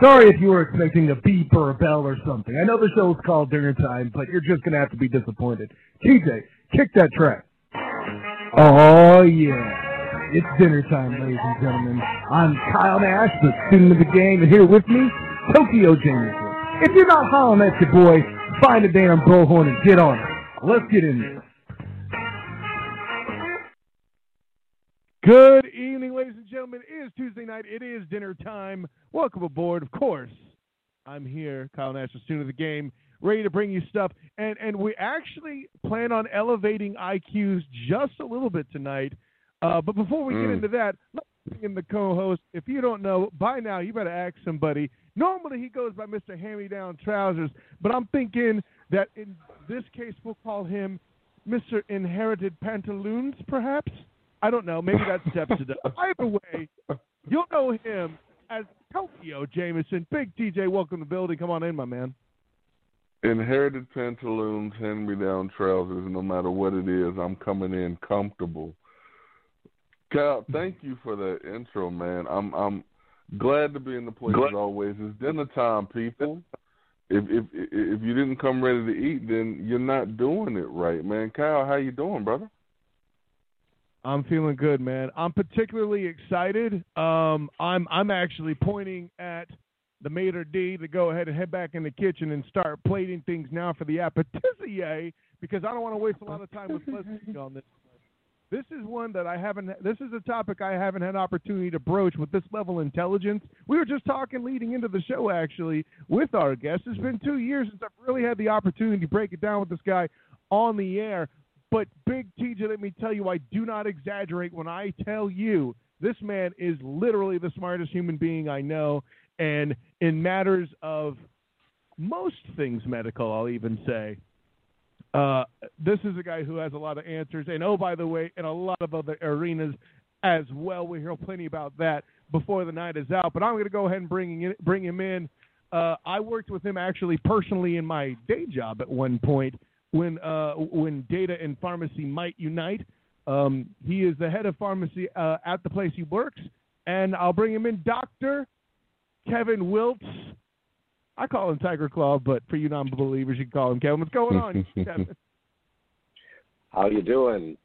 Sorry if you were expecting a beep or a bell or something. I know the show's called dinner time, but you're just gonna have to be disappointed. TJ, kick that track. Oh yeah. It's dinner time, ladies and gentlemen. I'm Kyle Nash, the student of the game, and here with me, Tokyo Jameson. If you're not hollering at your boy, find a damn bullhorn and get on it. Let's get in there. Good evening, ladies and gentlemen. It is Tuesday night. It is dinner time. Welcome aboard. Of course, I'm here, Kyle Nash, the student of the game, ready to bring you stuff. And and we actually plan on elevating IQs just a little bit tonight. Uh, but before we get Mm. into that, let's bring in the co-host. If you don't know by now, you better ask somebody. Normally he goes by Mr. Hand-Me-Down Trousers, but I'm thinking that in this case we'll call him Mr. Inherited Pantaloons, perhaps. I don't know. Maybe that steps it up. Either way, you'll know him as Tokyo Jameson. Big TJ, welcome to the building. Come on in, my man. Inherited pantaloons, hand me down trousers, no matter what it is, I'm coming in comfortable. Cal, thank you for that intro, man. I'm I'm glad to be in the place as always. It's dinner time, people. If if if you didn't come ready to eat, then you're not doing it right, man. Kyle, how you doing, brother? I'm feeling good, man. I'm particularly excited. Um, I'm I'm actually pointing at the maitre d to go ahead and head back in the kitchen and start plating things now for the appetizier because I don't want to waste a lot of time with Leslie on this. This is one that I haven't. This is a topic I haven't had opportunity to broach with this level of intelligence. We were just talking leading into the show, actually, with our guest. It's been two years since I've really had the opportunity to break it down with this guy on the air. But Big TJ, let me tell you, I do not exaggerate when I tell you this man is literally the smartest human being I know. And in matters of most things medical, I'll even say, uh, this is a guy who has a lot of answers. And oh, by the way, in a lot of other arenas as well. We'll hear plenty about that before the night is out. But I'm going to go ahead and bring, in, bring him in. Uh, I worked with him actually personally in my day job at one point when uh, when data and pharmacy might unite. Um, he is the head of pharmacy uh, at the place he works, and I'll bring him in, Doctor Kevin Wiltz. I call him Tiger Claw, but for you non-believers, you can call him Kevin. What's going on, Kevin? How you doing?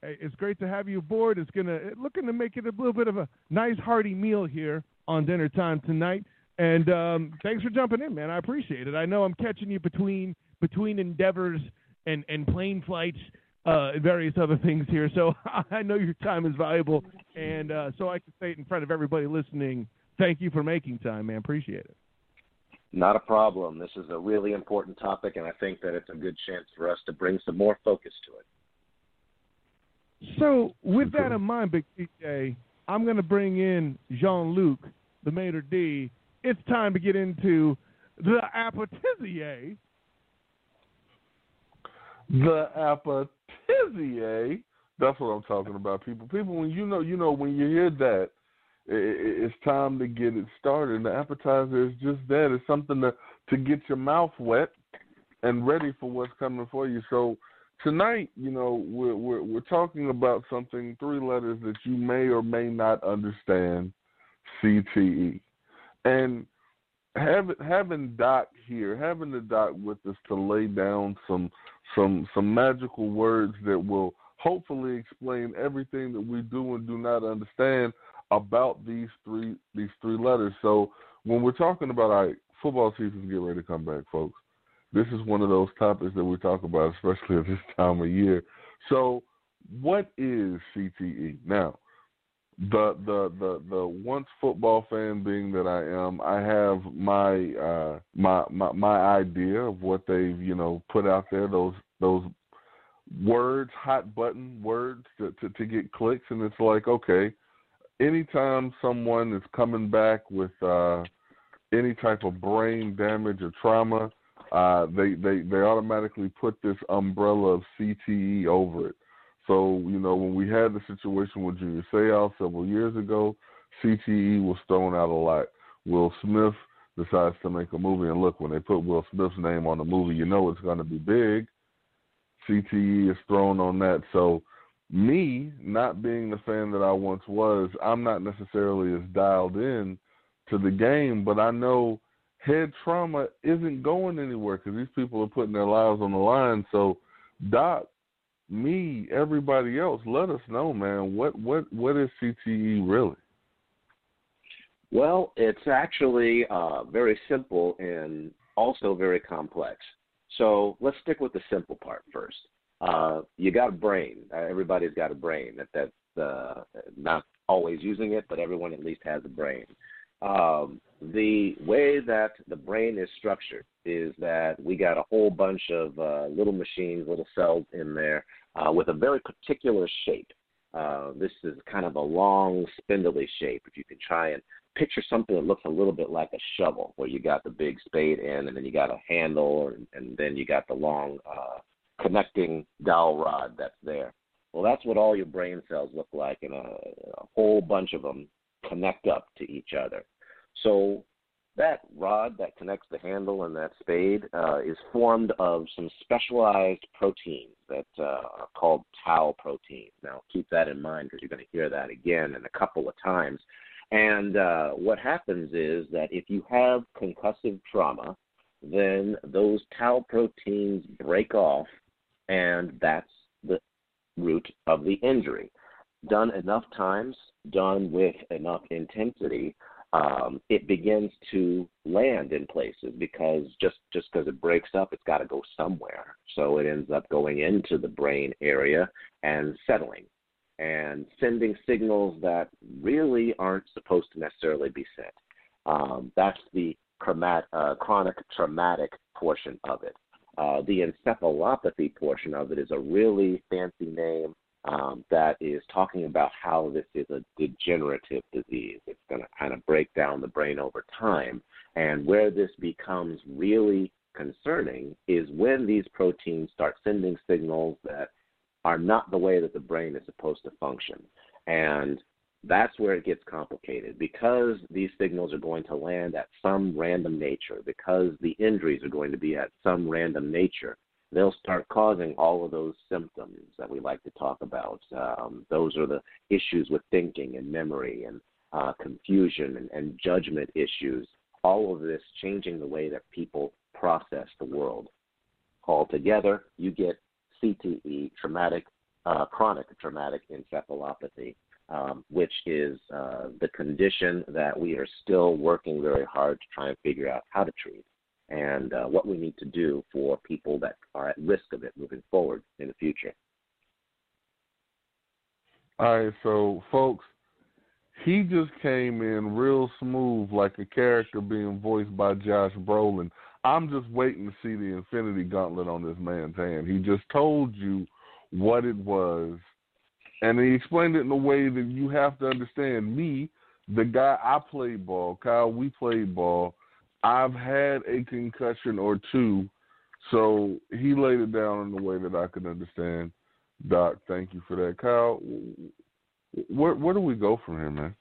Hey, it's great to have you aboard. It's gonna looking to make it a little bit of a nice hearty meal here on dinner time tonight. And um, thanks for jumping in, man. I appreciate it. I know I'm catching you between between endeavors and and plane flights, uh, and various other things here. So I know your time is valuable, and uh, so I can say it in front of everybody listening. Thank you for making time, man. Appreciate it. Not a problem. This is a really important topic, and I think that it's a good chance for us to bring some more focus to it. So, with that in mind, Big TJ, I'm going to bring in Jean Luc, the maitre d. It's time to get into the appetizier. The appetizier. That's what I'm talking about, people. People, when you know, you know, when you hear that, it's time to get it started. And the appetizer is just that. It's something to to get your mouth wet and ready for what's coming for you. So tonight, you know, we're we're, we're talking about something three letters that you may or may not understand. CTE, and having having Doc here, having the Doc with us to lay down some some some magical words that will hopefully explain everything that we do and do not understand about these three these three letters. So when we're talking about right, football season get ready to come back, folks. This is one of those topics that we talk about, especially at this time of year. So, what is CTE? Now, the the the the once football fan being that I am, I have my uh my my my idea of what they've, you know, put out there, those those words, hot button words to, to, to get clicks and it's like, okay, anytime someone is coming back with uh any type of brain damage or trauma, uh they, they, they automatically put this umbrella of CTE over it. So, you know, when we had the situation with Junior Seau several years ago, CTE was thrown out a lot. Will Smith decides to make a movie, and look, when they put Will Smith's name on the movie, you know it's going to be big. CTE is thrown on that. So me not being the fan that I once was, I'm not necessarily as dialed in to the game, but I know head trauma isn't going anywhere because these people are putting their lives on the line. So, Doc, me, everybody else, let us know, man. What what what is CTE really? Well, it's actually uh, very simple and also very complex. So let's stick with the simple part first. Uh, you got a brain. Uh, everybody's got a brain. That that's uh, not always using it, but everyone at least has a brain. Um, the way that the brain is structured is that we got a whole bunch of uh, little machines, little cells in there uh, with a very particular shape. Uh, this is kind of a long, spindly shape. If you can try and picture something that looks a little bit like a shovel, where you got the big spade end, and then you got a handle, and, and then you got the long uh, connecting dowel rod that's there. Well, that's what all your brain cells look like, and a, a whole bunch of them connect up to each other. So that rod that connects the handle and that spade uh, is formed of some specialized proteins that uh, are called tau proteins. Now, keep that in mind because you're going to hear that again in a couple of times. And uh, what happens is that if you have concussive trauma, then those tau proteins break off, and that's the root of the injury. Done enough times, done with enough intensity, um, it begins to land in places because just just because it breaks up, it's got to go somewhere. So it ends up going into the brain area and settling and sending signals that really aren't supposed to necessarily be sent. Um, that's the uh, chronic traumatic portion of it. Uh, the encephalopathy portion of it is a really fancy name um, that is talking about how this is a degenerative disease. It's going to kind of break down the brain over time. And where this becomes really concerning is when these proteins start sending signals that are not the way that the brain is supposed to function. And that's where it gets complicated because these signals are going to land at some random nature, because the injuries are going to be at some random nature they'll start causing all of those symptoms that we like to talk about. Um, those are the issues with thinking and memory and uh, confusion and, and judgment issues. All of this changing the way that people process the world. Altogether, you get CTE, traumatic, uh, chronic traumatic encephalopathy, um, which is uh, the condition that we are still working very hard to try and figure out how to treat and uh, what we need to do for people that are at risk of it moving forward in the future. All right, so folks, he just came in real smooth like a character being voiced by Josh Brolin. I'm just waiting to see the infinity gauntlet on this man's hand. He just told you what it was, and he explained it in a way that you have to understand. Me, the guy I played ball, Kyle, we played ball I've had a concussion or two, so he laid it down in a way that I could understand. Doc, thank you for that. Kyle, where where do we go from here, man?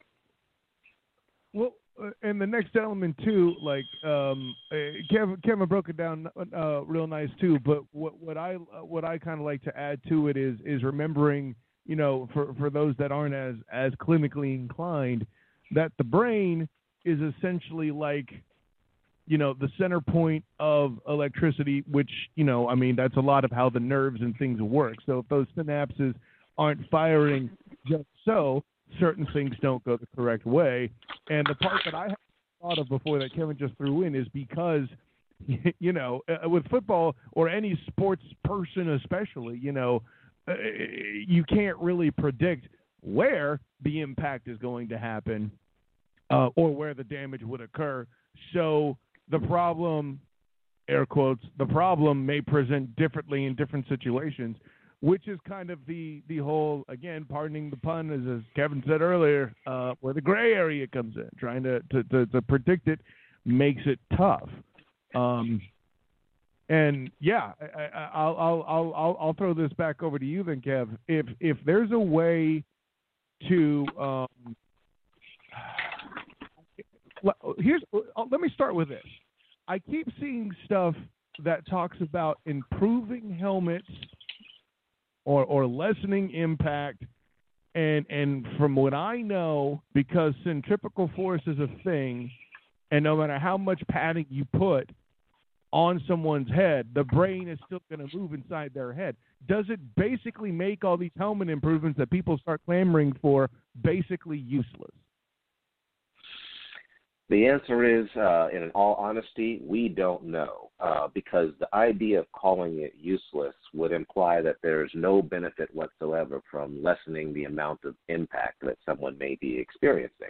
Well, uh, and the next element too, like um, uh, Kevin Kevin broke it down uh, real nice too. But what what I what I kind of like to add to it is is remembering, you know, for for those that aren't as as clinically inclined, that the brain is essentially like you know the center point of electricity which you know i mean that's a lot of how the nerves and things work. So if those synapses aren't firing just so certain things don't go the correct way. And the part that i thought of before that kevin just threw in is because you know uh, with football or any sports person especially you know uh, you can't really predict where the impact is going to happen uh, or where the damage would occur. So the problem, air quotes, the problem may present differently in different situations, which is kind of the the whole again, pardoning the pun, as, as Kevin said earlier, uh, where the gray area comes in. Trying to to, to, to predict it makes it tough. Um, and yeah, I, will I'll I'll I'll I'll throw this back over to you then, Kev. If if there's a way to um, here's uh, let me start with this. I keep seeing stuff that talks about improving helmets or or lessening impact. And and from what I know, because centripetal force is a thing, and no matter how much padding you put on someone's head, the brain is still going to move inside their head. Does it basically make all these helmet improvements that people start clamoring for basically useless? The answer is, uh, in all honesty, we don't know uh, because the idea of calling it useless would imply that there's no benefit whatsoever from lessening the amount of impact that someone may be experiencing.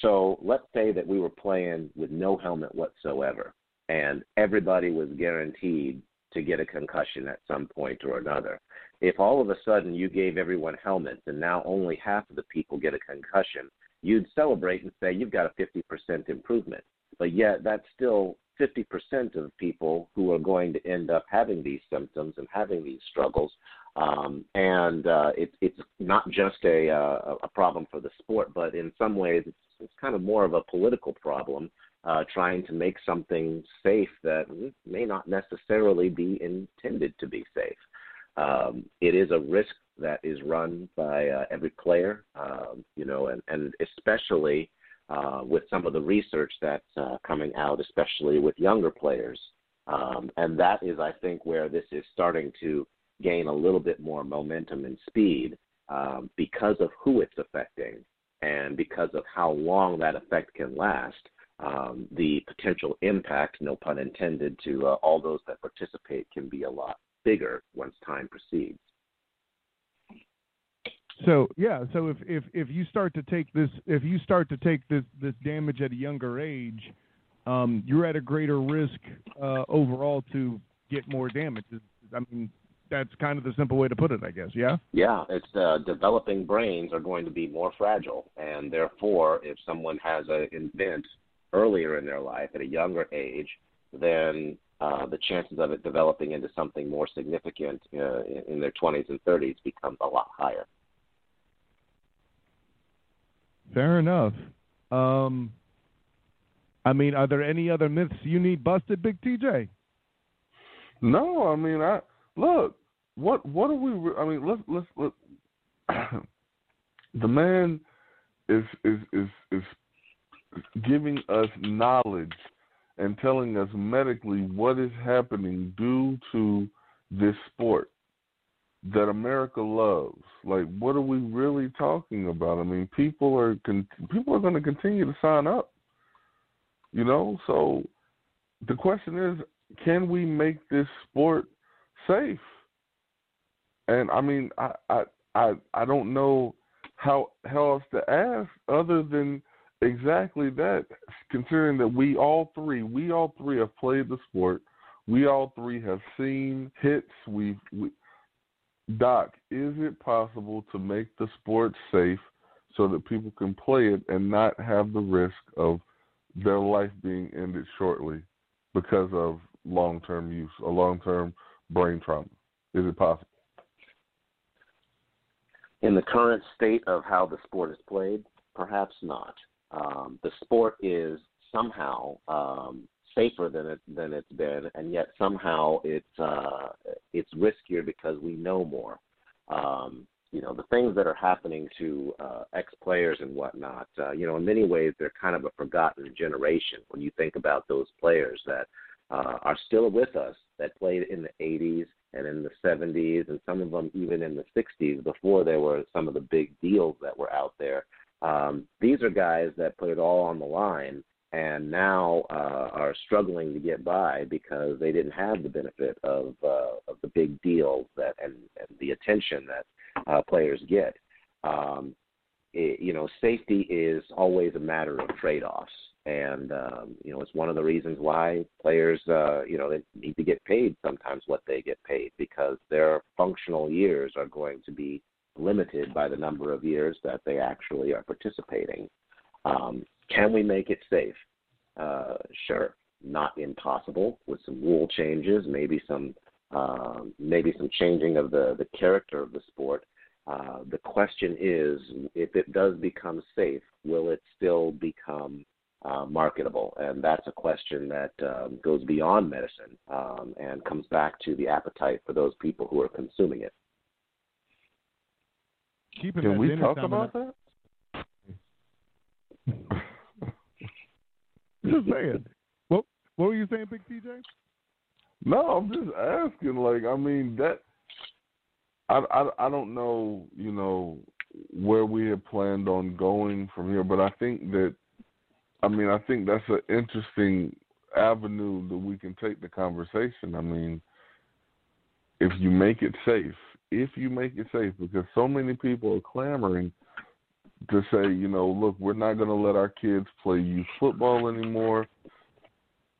So let's say that we were playing with no helmet whatsoever, and everybody was guaranteed to get a concussion at some point or another. If all of a sudden you gave everyone helmets and now only half of the people get a concussion, you'd celebrate and say you've got a 50% improvement. But yet, that's still 50% of people who are going to end up having these symptoms and having these struggles. Um, and uh, it, it's not just a, uh, a problem for the sport, but in some ways, it's, it's kind of more of a political problem. Uh, trying to make something safe that may not necessarily be intended to be safe. Um, it is a risk that is run by uh, every player, um, you know, and, and especially uh, with some of the research that's uh, coming out, especially with younger players. Um, and that is, I think, where this is starting to gain a little bit more momentum and speed um, because of who it's affecting and because of how long that effect can last. Um, the potential impact, no pun intended, to uh, all those that participate can be a lot bigger once time proceeds. So yeah, so if, if if you start to take this if you start to take this this damage at a younger age, um, you're at a greater risk uh, overall to get more damage. I mean, that's kind of the simple way to put it, I guess. Yeah. Yeah, it's uh, developing brains are going to be more fragile, and therefore, if someone has an event earlier in their life at a younger age, then uh, the chances of it developing into something more significant uh, in, in their 20s and 30s becomes a lot higher. Fair enough. Um, I mean, are there any other myths you need busted, Big TJ? No, I mean, I look. What what are we? I mean, let's let's look. the man is is is is giving us knowledge and telling us medically what is happening due to this sport that America loves. Like, what are we really talking about? I mean, people are con- people are going to continue to sign up. You know, so the question is, can we make this sport safe? And I mean, I I I, I don't know how how else to ask other than exactly that. Considering that we all three, we all three have played the sport. We all three have seen hits. We've we, Doc, is it possible to make the sport safe so that people can play it and not have the risk of their life being ended shortly because of long term use or long term brain trauma? Is it possible? In the current state of how the sport is played, perhaps not. Um, the sport is somehow um, safer than it than it's been, and yet somehow it's uh, it's riskier because we know more. Um, you know the things that are happening to uh, ex players and whatnot. Uh, you know, in many ways, they're kind of a forgotten generation when you think about those players that uh, are still with us that played in the 80s and in the 70s, and some of them even in the 60s before there were some of the big deals that were out there. Um, these are guys that put it all on the line and now uh, are struggling to get by because they didn't have the benefit of uh, of the big deals that and, and the attention that uh, players get. Um, it, you know, safety is always a matter of trade-offs, and um, you know it's one of the reasons why players, uh, you know, they need to get paid sometimes what they get paid because their functional years are going to be limited by the number of years that they actually are participating. Um, can we make it safe? Uh, sure, not impossible with some rule changes, maybe some um, maybe some changing of the the character of the sport. Uh, the question is, if it does become safe, will it still become uh, marketable? And that's a question that um, goes beyond medicine um, and comes back to the appetite for those people who are consuming it. Keeping Can we talk about that? Just saying. What What were you saying, Big TJ? No, I'm just asking. Like, I mean, that I, I I don't know, you know, where we had planned on going from here, but I think that, I mean, I think that's an interesting avenue that we can take the conversation. I mean, if you make it safe, if you make it safe, because so many people are clamoring to say, you know, look, we're not going to let our kids play youth football anymore.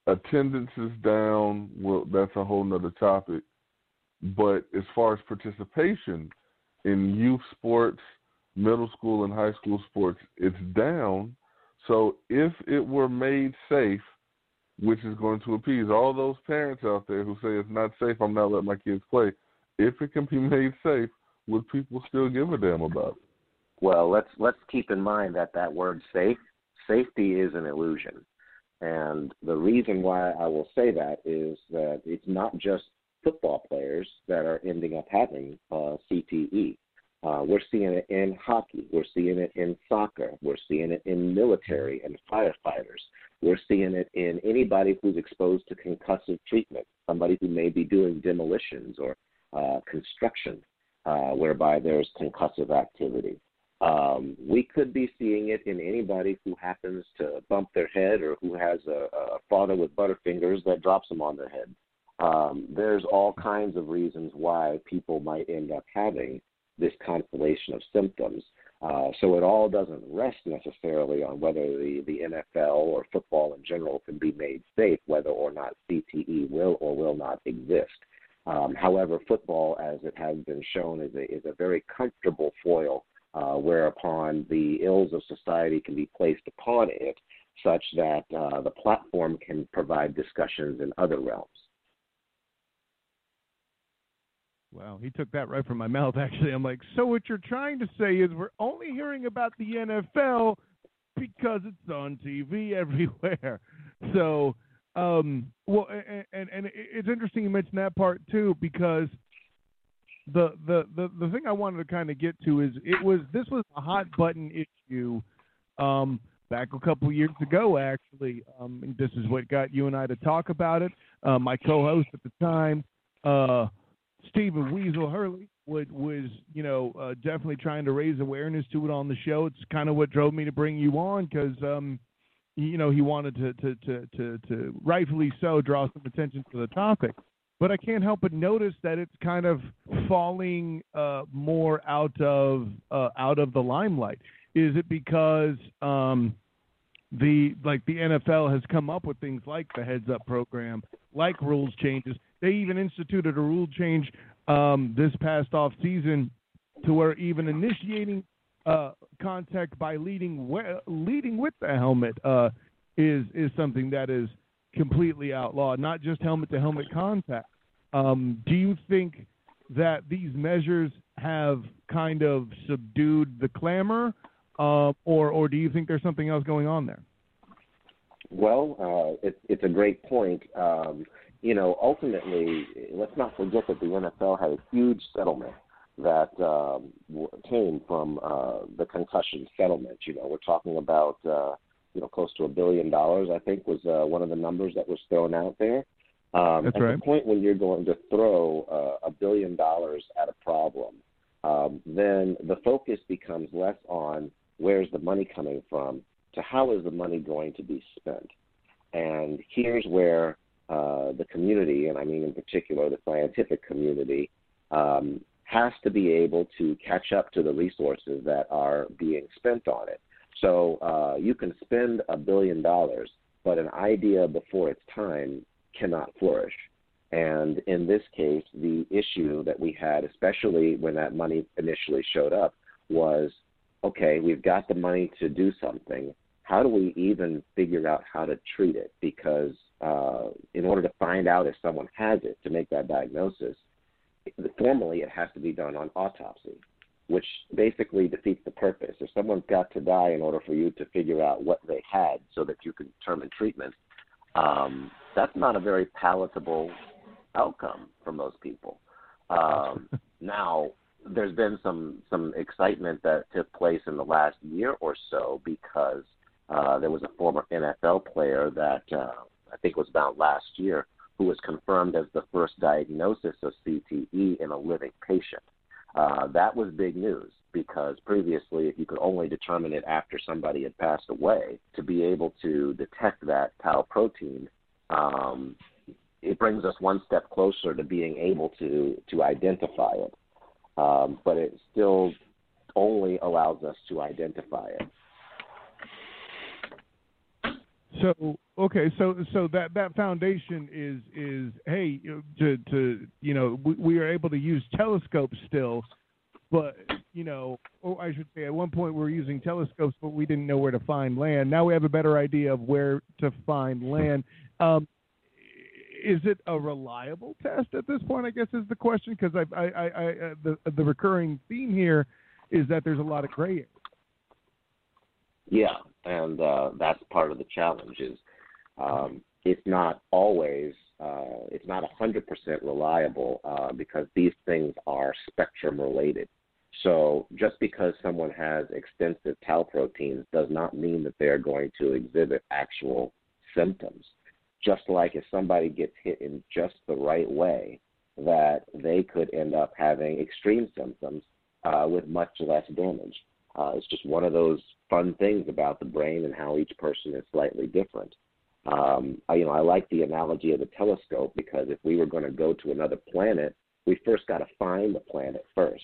Attendance is down. Well, that's a whole nother topic. But as far as participation in youth sports, middle school and high school sports, it's down. So if it were made safe, which is going to appease all those parents out there who say it's not safe, I'm not letting my kids play. If it can be made safe, would people still give a damn about it? Well, let's let's keep in mind that that word safe safety is an illusion. And the reason why I will say that is that it's not just football players that are ending up having uh, CTE. Uh, we're seeing it in hockey. We're seeing it in soccer. We're seeing it in military and firefighters. We're seeing it in anybody who's exposed to concussive treatment, somebody who may be doing demolitions or uh, construction, uh, whereby there's concussive activity. Um, we could be seeing it in anybody who happens to bump their head or who has a, a father with butterfingers that drops them on their head. Um, there's all kinds of reasons why people might end up having this constellation of symptoms. Uh, so it all doesn't rest necessarily on whether the, the NFL or football in general can be made safe, whether or not CTE will or will not exist. Um, however, football, as it has been shown, is a, is a very comfortable foil uh, whereupon the ills of society can be placed upon it, such that uh, the platform can provide discussions in other realms. Wow, he took that right from my mouth. Actually, I'm like, so what you're trying to say is we're only hearing about the NFL because it's on TV everywhere. So, um, well, and, and and it's interesting you mentioned that part too because the the the, the thing I wanted to kind of get to is it was this was a hot button issue um, back a couple years ago actually. Um, this is what got you and I to talk about it. Uh, my co-host at the time, uh, Stephen Weasel Hurley, would, was you know uh, definitely trying to raise awareness to it on the show. It's kind of what drove me to bring you on because. Um, you know, he wanted to, to, to, to, to rightfully so draw some attention to the topic but I can't help but notice that it's kind of falling uh, more out of uh, out of the limelight. Is it because um, the like the NFL has come up with things like the Heads Up program, like rules changes? They even instituted a rule change um, this past off season to where even initiating uh, contact by leading we- leading with the helmet uh, is is something that is completely outlawed, not just helmet to helmet contact. Um, do you think that these measures have kind of subdued the clamor, uh, or or do you think there's something else going on there? Well, uh, it, it's a great point. Um, you know, ultimately, let's not forget that the NFL had a huge settlement that um, came from uh, the concussion settlement. You know, we're talking about uh, you know close to a billion dollars. I think was uh, one of the numbers that was thrown out there. Um, That's at right. the point when you're going to throw uh, a billion dollars at a problem, um, then the focus becomes less on where's the money coming from to how is the money going to be spent. And here's where uh, the community, and I mean in particular the scientific community, um, has to be able to catch up to the resources that are being spent on it. So uh, you can spend a billion dollars, but an idea before its time cannot flourish. And in this case, the issue that we had, especially when that money initially showed up, was okay, we've got the money to do something. How do we even figure out how to treat it? Because uh, in order to find out if someone has it, to make that diagnosis, formally it has to be done on autopsy, which basically defeats the purpose. If someone's got to die in order for you to figure out what they had so that you can determine treatment, um, that's not a very palatable outcome for most people. Um, now, there's been some some excitement that took place in the last year or so because uh, there was a former NFL player that uh, I think was about last year who was confirmed as the first diagnosis of CTE in a living patient. Uh, that was big news because previously, if you could only determine it after somebody had passed away, to be able to detect that tau protein, um, it brings us one step closer to being able to to identify it. Um, but it still only allows us to identify it. So okay, so so that that foundation is is hey to to you know we, we are able to use telescopes still, but you know or I should say at one point we were using telescopes but we didn't know where to find land. Now we have a better idea of where to find land. Um, is it a reliable test at this point? I guess is the question because I, I, I, I uh, the the recurring theme here is that there's a lot of gray. Yeah, and uh, that's part of the challenge. Is um, it's not always uh, it's not 100% reliable uh, because these things are spectrum related. So just because someone has extensive tau proteins does not mean that they're going to exhibit actual symptoms. Just like if somebody gets hit in just the right way, that they could end up having extreme symptoms uh, with much less damage. Uh, it's just one of those fun things about the brain and how each person is slightly different. Um, I, you know, I like the analogy of the telescope because if we were going to go to another planet, we first got to find the planet first,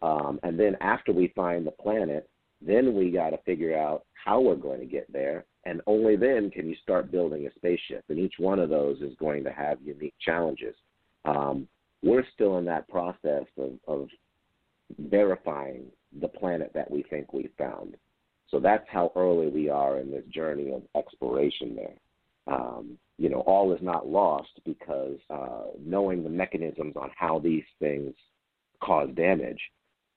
um, and then after we find the planet, then we got to figure out how we're going to get there, and only then can you start building a spaceship. And each one of those is going to have unique challenges. Um, we're still in that process of, of verifying the planet that we think we found. So that's how early we are in this journey of exploration there. Um, you know, all is not lost because uh, knowing the mechanisms on how these things cause damage,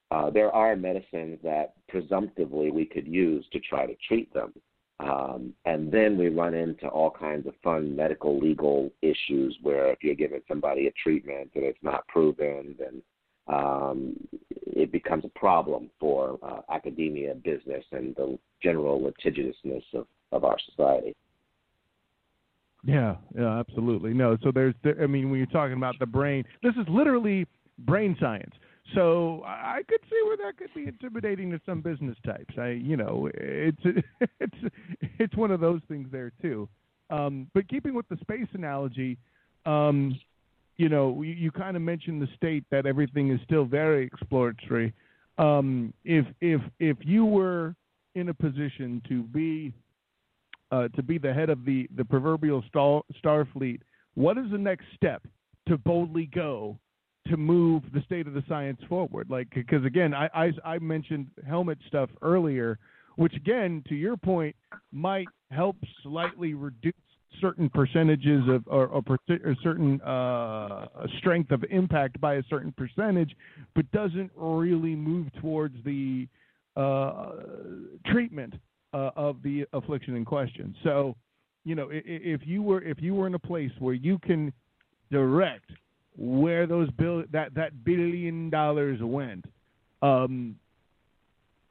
uh, there are medicines that presumptively we could use to try to treat them. Um, and then we run into all kinds of fun medical legal issues where if you're giving somebody a treatment and it's not proven, then um, it becomes a problem for uh, academia, business, and the general litigiousness of, of our society. Yeah, yeah, absolutely. No, so there's, I mean, when you're talking about the brain, this is literally brain science. So I could see where that could be intimidating to some business types. I, you know, it's it's it's one of those things there too. Um, but keeping with the space analogy, um, you know, you, you kind of mentioned the state that everything is still very exploratory. Um, if if if you were in a position to be uh, to be the head of the the proverbial star, Starfleet, what is the next step to boldly go to move the state of the science forward? Like, because again, I, I I mentioned helmet stuff earlier, which again, to your point, might help slightly reduce certain percentages of or, or, or certain uh, strength of impact by a certain percentage, but doesn't really move towards the uh, treatment uh, of the affliction in question. So, you know, if, you were if you were in a place where you can direct where those bill that that billion dollars went, um,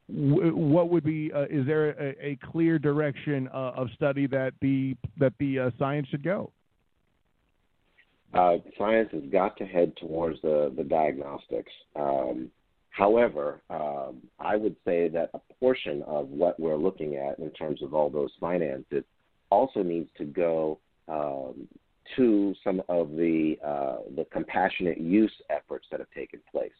what would be uh, is there a, a clear direction uh, of study that the that the uh, science should go? Uh, science has got to head towards the the diagnostics. Um, however, um, I would say that a portion of what we're looking at in terms of all those finances also needs to go um, to some of the uh, the compassionate use efforts that have taken place.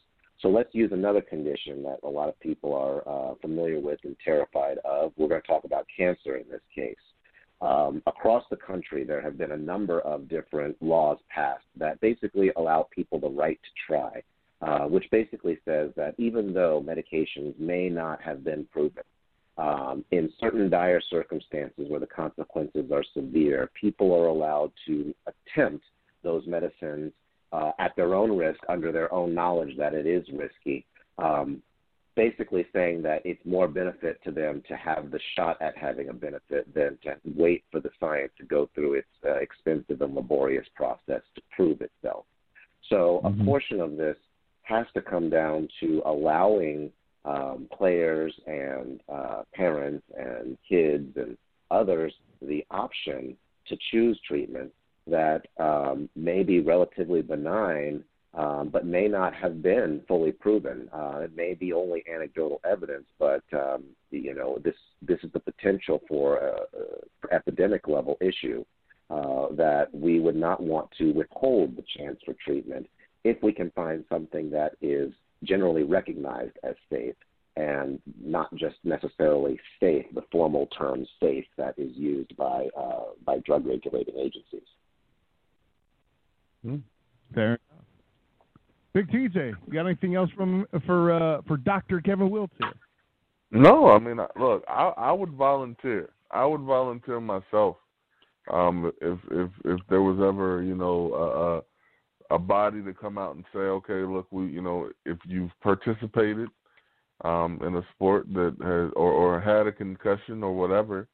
So let's use another condition that a lot of people are uh, familiar with and terrified of. We're going to talk about cancer in this case. Um, across the country, there have been a number of different laws passed that basically allow people the right to try, uh, which basically says that even though medications may not have been proven, um, in certain dire circumstances where the consequences are severe, people are allowed to attempt those medicines uh, at their own risk, under their own knowledge that it is risky, um, basically saying that it's more benefit to them to have the shot at having a benefit than to wait for the science to go through its uh, expensive and laborious process to prove itself. So mm-hmm. a portion of this has to come down to allowing um, players and uh, parents and kids and others the option to choose treatment that um, may be relatively benign, um, but may not have been fully proven. Uh, it may be only anecdotal evidence, but um, you know this this is the potential for a, a epidemic level issue uh, that we would not want to withhold the chance for treatment if we can find something that is generally recognized as safe and not just necessarily safe, the formal term safe that is used by uh, by drug regulating agencies. Hmm. Fair enough. Big TJ, you got anything else from for uh, for Doctor Kevin Wiltz here? No, I mean, look, I, I would volunteer. I would volunteer myself um, if if if there was ever you know a, body to come out and say, okay, look, we you know if you've participated um, in a sport that has or, or had a concussion or whatever,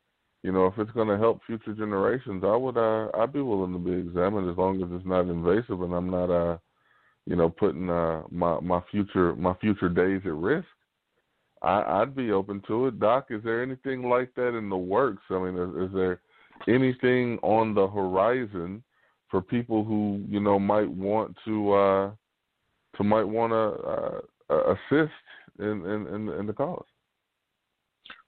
you know, if it's going to help future generations, I would uh, I'd be willing to be examined as long as it's not invasive and I'm not uh, you know, putting uh, my my future my future days at risk. I, I'd be open to it. Doc, is there anything like that in the works? I mean, is, is there anything on the horizon for people who you know might want to uh, to might want to uh, assist in, in, in, the cause?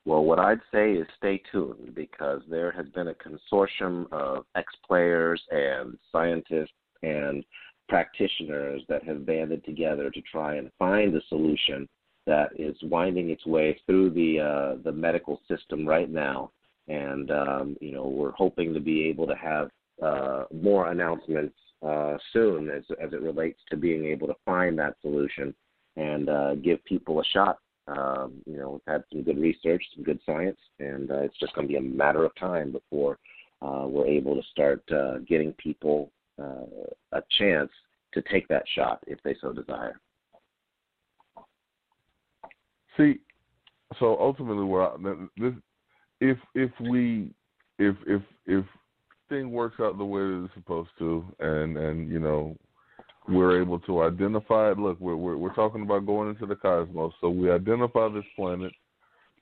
Well, what I'd say is stay tuned because there has been a consortium of ex players and scientists and practitioners that have banded together to try and find a solution that is winding its way through the uh, the medical system right now, and um, you know we're hoping to be able to have uh, more announcements uh, soon as as it relates to being able to find that solution and uh, give people a shot. Um, you know, we've had some good research, some good science, and uh, it's just going to be a matter of time before uh, we're able to start uh, getting people uh, a chance to take that shot if they so desire. See, so ultimately, where this, if if we if if if thing works out the way it's supposed to, and and you know we're able to identify it. Look, we're, we're, we're talking about going into the cosmos. So we identify this planet.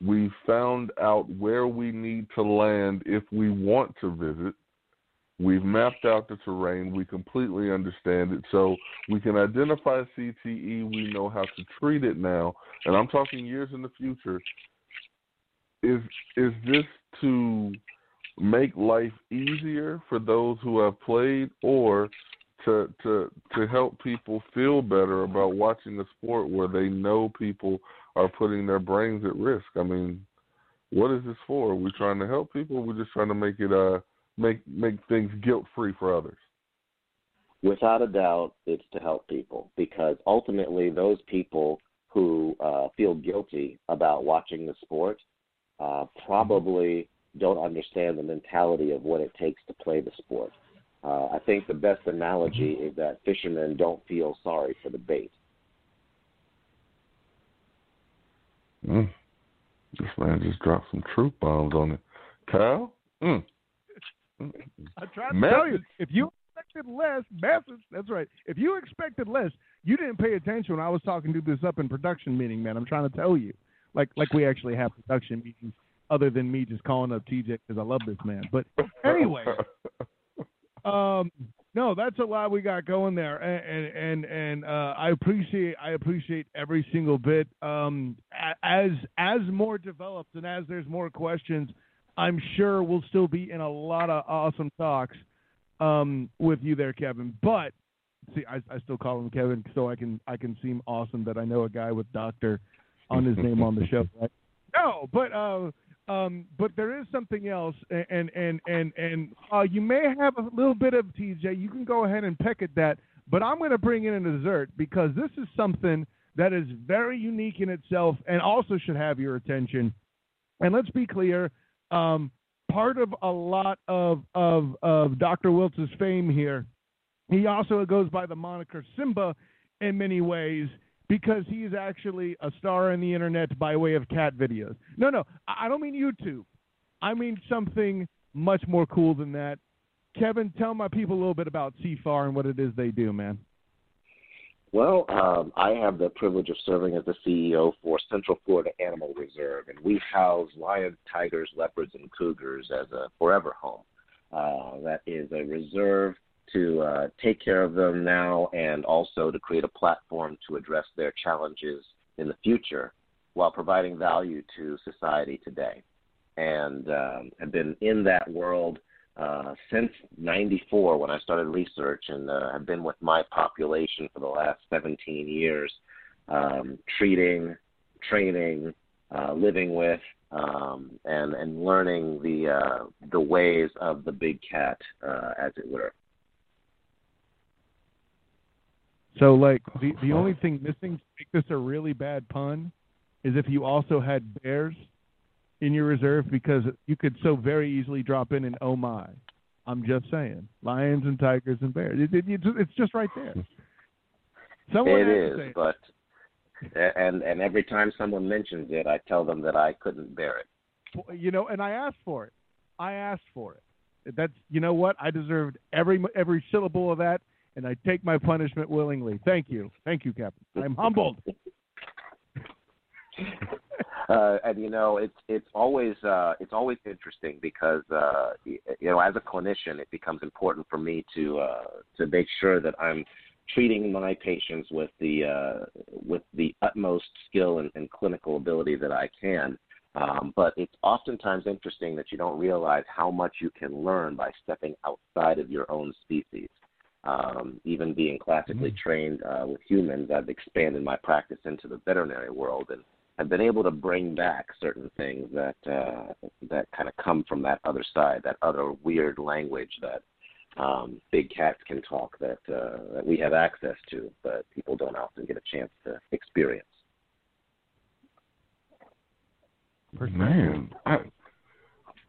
We found out where we need to land if we want to visit. We've mapped out the terrain. We completely understand it. So we can identify CTE. We know how to treat it now. And I'm talking years in the future. Is is this to make life easier for those who have played or to to to help people feel better about watching a sport where they know people are putting their brains at risk. I mean, what is this for? Are we trying to help people? we're just trying to make it uh make make things guilt free for others. Without a doubt, it's to help people because ultimately those people who uh, feel guilty about watching the sport uh, probably don't understand the mentality of what it takes to play the sport. Uh, I think the best analogy is that fishermen don't feel sorry for the bait. Mm. This man just dropped some truth bombs on it. Kyle? Mm. I tried to tell you, if you expected less, message, that's right. If you expected less, you didn't pay attention when I was talking to this up in production meeting, man. I'm trying to tell you. Like like we actually have production meetings other than me just calling up TJ because I love this man. But anyway, Um, no, that's a lot we got going there, and and and, and uh, I appreciate I appreciate every single bit. Um, as as more develops and as there's more questions, I'm sure we'll still be in a lot of awesome talks um, with you there, Kevin. But see, I, I still call him Kevin so I can I can seem awesome that I know a guy with doctor on his name on the show. Right? No, but uh, um, but there is something else, and and and and uh, you may have a little bit of TJ. You can go ahead and peck at that, but I'm going to bring in a dessert because this is something that is very unique in itself and also should have your attention. And let's be clear, um, part of a lot of of of Dr. Wiltz's fame here, he also goes by the moniker Simba in many ways because he's actually a star on the internet by way of cat videos. No, no, I don't mean YouTube. I mean something much more cool than that. Kevin, tell my people a little bit about CFAR and what it is they do, man. Well, um, I have the privilege of serving as the CEO for Central Florida Animal Reserve, and we house lions, tigers, leopards, and cougars as a forever home. Uh, that is a reserve to uh, take care of them now and also to create a platform to address their challenges in the future while providing value to society today. And um, have been in that world uh, since 94 when I started research and uh, have been with my population for the last 17 years, um, treating, training, uh, living with, um, and and learning the uh, the ways of the big cat, uh, as it were. So, like the the only thing missing to make this a really bad pun is if you also had bears in your reserve because you could so very easily drop in an oh my. I'm just saying, lions and tigers and bears. It, it, it's just right there. Someone it is, but and and every time someone mentions it, I tell them that I couldn't bear it. You know, and I asked for it. I asked for it. That's you know what I deserved every every syllable of that, and I take my punishment willingly. Thank you, thank you, Captain. I'm humbled. uh, and you know, it's it's always uh, it's always interesting because uh, you know, as a clinician, it becomes important for me to uh, to make sure that I'm treating my patients with the uh, with the utmost skill and, and clinical ability that I can. Um, but it's oftentimes interesting that you don't realize how much you can learn by stepping outside of your own species. Um, even being classically mm-hmm. trained uh, with humans, I've expanded my practice into the veterinary world, and have been able to bring back certain things that uh, that kind of come from that other side, that other weird language that um, big cats can talk that uh, that we have access to, but people don't often get a chance to experience. Man, I,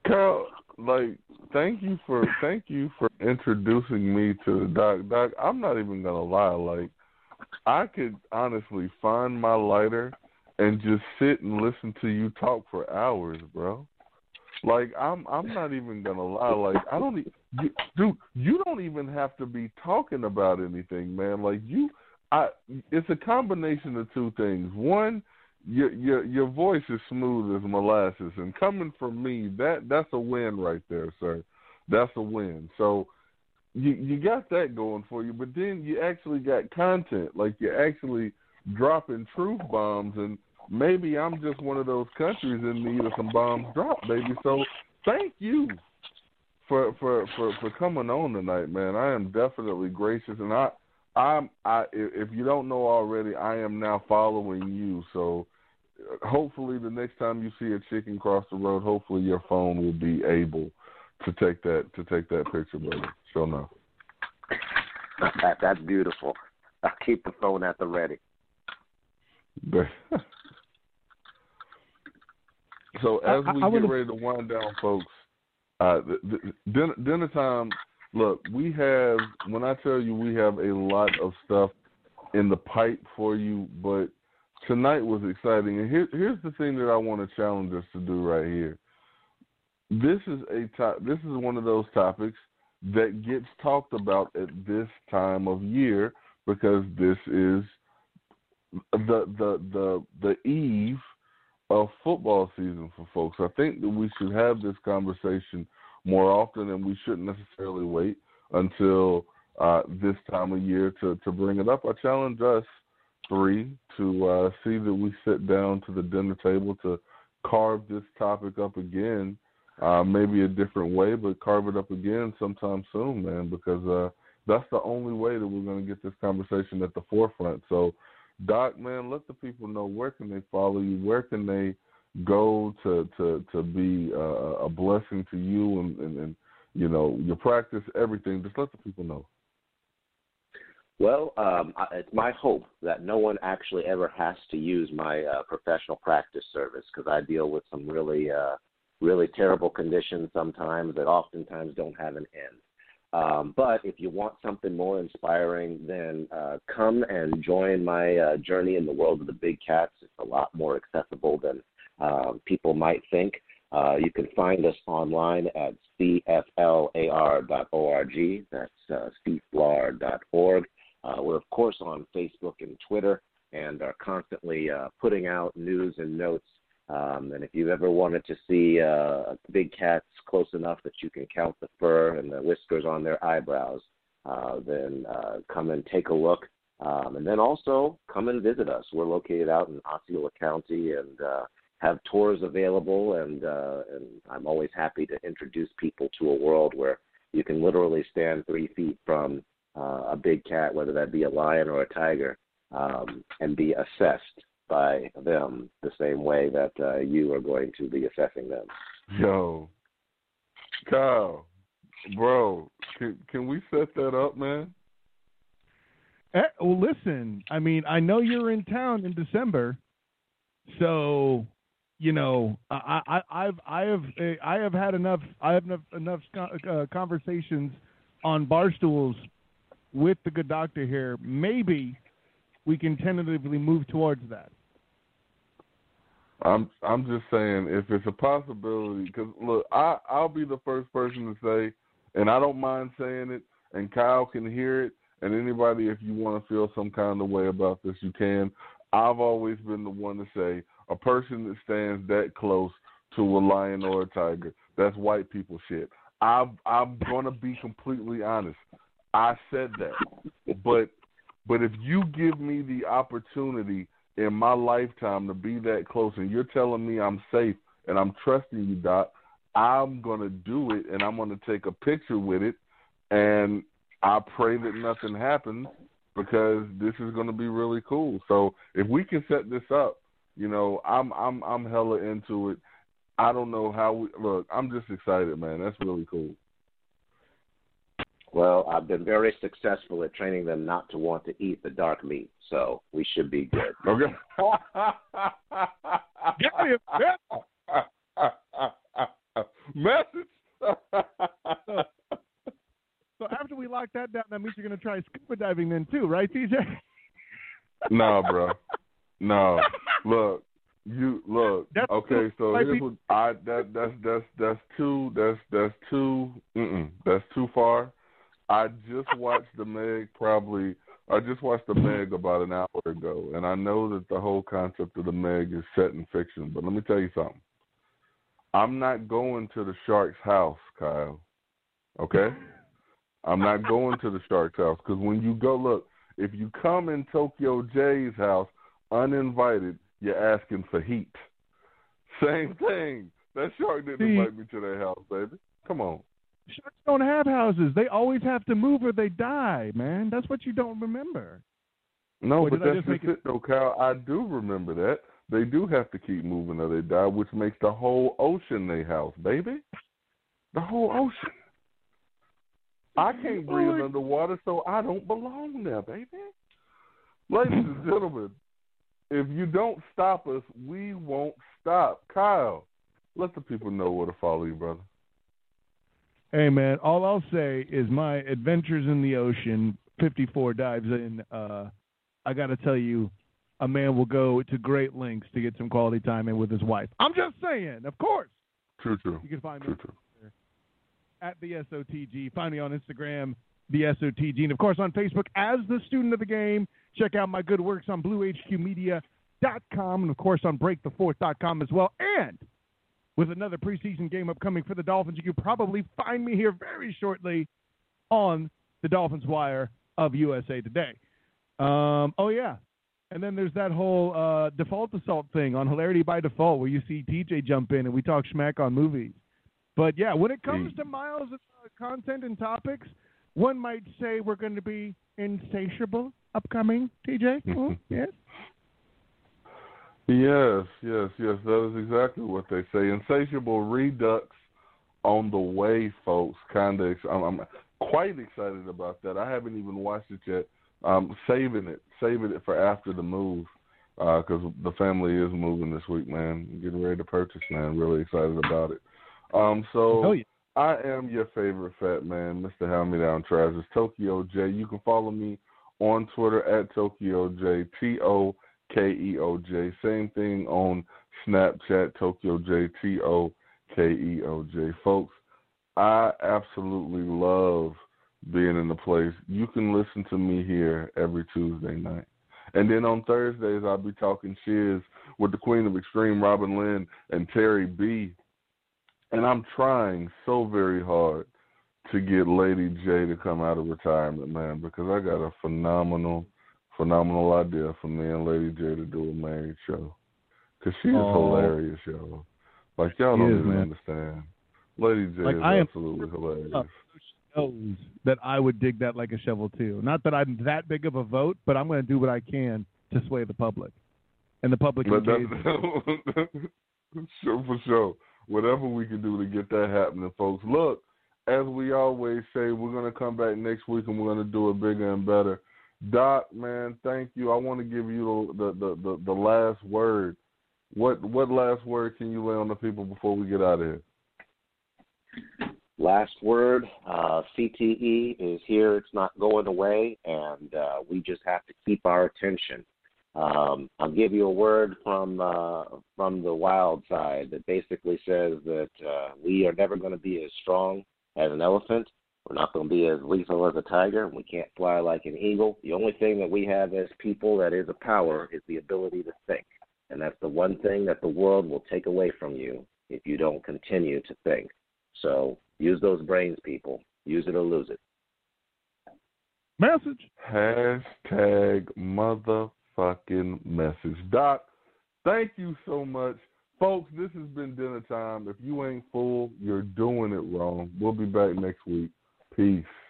Carl, like, thank you for thank you for introducing me to the doc. Doc, I'm not even gonna lie, like, I could honestly find my lighter and just sit and listen to you talk for hours, bro. Like I'm I'm not even gonna lie. Like I don't you, dude, you don't even have to be talking about anything, man. Like you I it's a combination of two things. One, your your your voice is smooth as molasses and coming from me, that that's a win right there, sir. That's a win. So you you got that going for you, but then you actually got content. Like you're actually dropping truth bombs and maybe I'm just one of those countries in need of some bombs dropped, baby. So thank you for for for for coming on tonight, man. I am definitely gracious, and I I'm I if you don't know already, I am now following you. So hopefully, the next time you see a chicken cross the road, hopefully your phone will be able to take that to take that picture, brother. Sure enough. That, that's beautiful. I'll keep the phone at the ready. So as we I, I get ready to wind down, folks, uh, the, the, dinner, dinner time. Look, we have when I tell you we have a lot of stuff in the pipe for you, but tonight was exciting. And here, here's the thing that I want to challenge us to do right here. This is a top, This is one of those topics that gets talked about at this time of year because this is the the the the eve of football season for folks. I think that we should have this conversation more often, and we shouldn't necessarily wait until uh, this time of year to to bring it up. I challenge us three to uh, see that we sit down to the dinner table to carve this topic up again, uh, maybe a different way, but carve it up again sometime soon, man, because uh, that's the only way that we're going to get this conversation at the forefront. So Doc, man, let the people know where can they follow you, where can they go to to to be uh, a blessing to you and, and, and you know your practice, everything. Just let the people know. Well, um, it's my hope that no one actually ever has to use my uh, professional practice service because I deal with some really, uh, really terrible conditions sometimes that oftentimes don't have an end. Um, but if you want something more inspiring, then uh, come and join my uh, journey in the world of the big cats. It's a lot more accessible than uh, people might think. Uh, you can find us online at cflar.org. That's uh, cflar.org. Uh, we're, of course, on Facebook and Twitter and are constantly uh, putting out news and notes. Um, and if you've ever wanted to see uh, big cats close enough that you can count the fur and the whiskers on their eyebrows, uh, then uh, come and take a look. Um, and then also come and visit us. We're located out in Osceola County and uh, have tours available. And, uh, and I'm always happy to introduce people to a world where you can literally stand three feet from uh, a big cat, whether that be a lion or a tiger, um, and be assessed by them the same way that uh, you are going to be assessing them. Yo, Kyle, bro, can can we set that up, man? Eh, well, listen. I mean, I know you're in town in December, so you know, I, I, I've, I have, eh, I have had enough. I have enough, enough uh, conversations on bar stools with the good doctor here. Maybe we can tentatively move towards that. I'm I'm just saying if it's a possibility because look I I'll be the first person to say and I don't mind saying it and Kyle can hear it and anybody if you want to feel some kind of way about this you can I've always been the one to say a person that stands that close to a lion or a tiger that's white people shit I'm going to be completely honest I said that but but if you give me the opportunity in my lifetime to be that close, and you're telling me I'm safe and I'm trusting you, Doc, I'm gonna do it, and I'm gonna take a picture with it, and I pray that nothing happens because this is gonna be really cool. So if we can set this up, you know, I'm I'm I'm hella into it. I don't know how we look. I'm just excited, man. That's really cool. Well, I've been very successful at training them not to want to eat the dark meat, so we should be good. Okay. Give me a message. so, so after we lock that down, that means you're going to try scuba diving then too, right, TJ? no, bro. No. Look, you look. That's okay, so here's what I that that's that's that's too that's that's too mm that's too far. I just watched the Meg probably I just watched the Meg about an hour ago and I know that the whole concept of the Meg is set in fiction, but let me tell you something. I'm not going to the shark's house, Kyle. Okay? I'm not going to the shark's house because when you go look, if you come in Tokyo J's house uninvited, you're asking for heat. Same thing. That shark didn't See, invite me to their house, baby. Come on. Sharks don't have houses. They always have to move or they die, man. That's what you don't remember. No, Or but that's just it, though, Kyle. I do remember that. They do have to keep moving or they die, which makes the whole ocean their house, baby. The whole ocean. I can't breathe underwater, so I don't belong there, baby. Ladies and gentlemen, if you don't stop us, we won't stop. Kyle, let the people know where to follow you, brother. Hey, man, all I'll say is my adventures in the ocean, 54 dives in. Uh, I got to tell you, a man will go to great lengths to get some quality time in with his wife. I'm just saying, of course. True, true. You can find me True, true. at the SOTG. Find me on Instagram, the SOTG, and of course on Facebook as the student of the game. Check out my good works on BlueHQMedia.com and of course on BreakTheFourth.com as well. And with another preseason game upcoming for the Dolphins, you can probably find me here very shortly on the Dolphins Wire of USA Today. Um, oh yeah, and then there's that whole uh, default assault thing on Hilarity by Default, where you see TJ jump in and we talk smack on movies. But yeah, when it comes to Miles' uh, content and topics, one might say we're going to be insatiable upcoming. TJ, oh, yes. Yes, yes, yes. That is exactly what they say. Insatiable Redux on the way, folks. Kind of, I'm, I'm quite excited about that. I haven't even watched it yet. I'm saving it, saving it for after the move, because the family is moving this week, man. Getting ready to purchase, man. Really excited about it. Um, so Oh, yeah. I am your favorite fat man, Mr. Hand Me Down Travis, Tokyo J. You can follow me on Twitter at Tokyo J, T O K E O J. Same thing on Snapchat, Tokyo J, T O K E O J. Folks, I absolutely love being in the place. You can listen to me here every Tuesday night. And then on Thursdays, I'll be talking shiz with the Queen of Extreme, Robin Lynn, and Terry B. And I'm trying so very hard to get Lady J to come out of retirement, man, because I got a phenomenal, phenomenal idea for me and Lady J to do a married show. Because she's oh. hilarious, y'all. Like, y'all don't is, even man. understand. Lady J like, is I absolutely am, hilarious knows that I would dig that like a shovel too. Not that I'm that big of a vote, but I'm going to do what I can to sway the public, and the public. But that's, sure for sure. Whatever we can do to get that happening, folks. Look, as we always say, we're going to come back next week and we're going to do it bigger and better. Doc, man, thank you. I want to give you the the, the, the last word. What what last word can you lay on the people before we get out of here? last word uh, CTE is here. It's not going away, and uh, we just have to keep our attention. Um, I'll give you a word from uh, from the wild side that basically says that uh, we are never going to be as strong as an elephant. We're not going to be as lethal as a tiger. We can't fly like an eagle. The only thing that we have as people that is a power is the ability to think. And that's the one thing that the world will take away from you if you don't continue to think. So Use those brains, people. Use it or lose it. Message. Hashtag motherfucking message. Doc, thank you so much. Folks, this has been dinner time. If you ain't full, you're doing it wrong. We'll be back next week. Peace.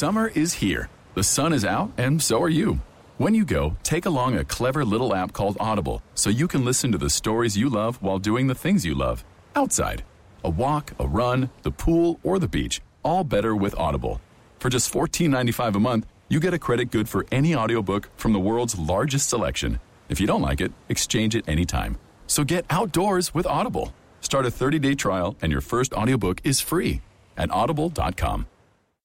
Summer is here. The sun is out, and so are you. When you go, take along a clever little app called Audible so you can listen to the stories you love while doing the things you love outside. A walk, a run, the pool, or the beach, all better with Audible. For just $14.95 a month, you get a credit good for any audiobook from the world's largest selection. If you don't like it, exchange it anytime. So get outdoors with Audible. Start a 30 day trial, and your first audiobook is free at audible.com.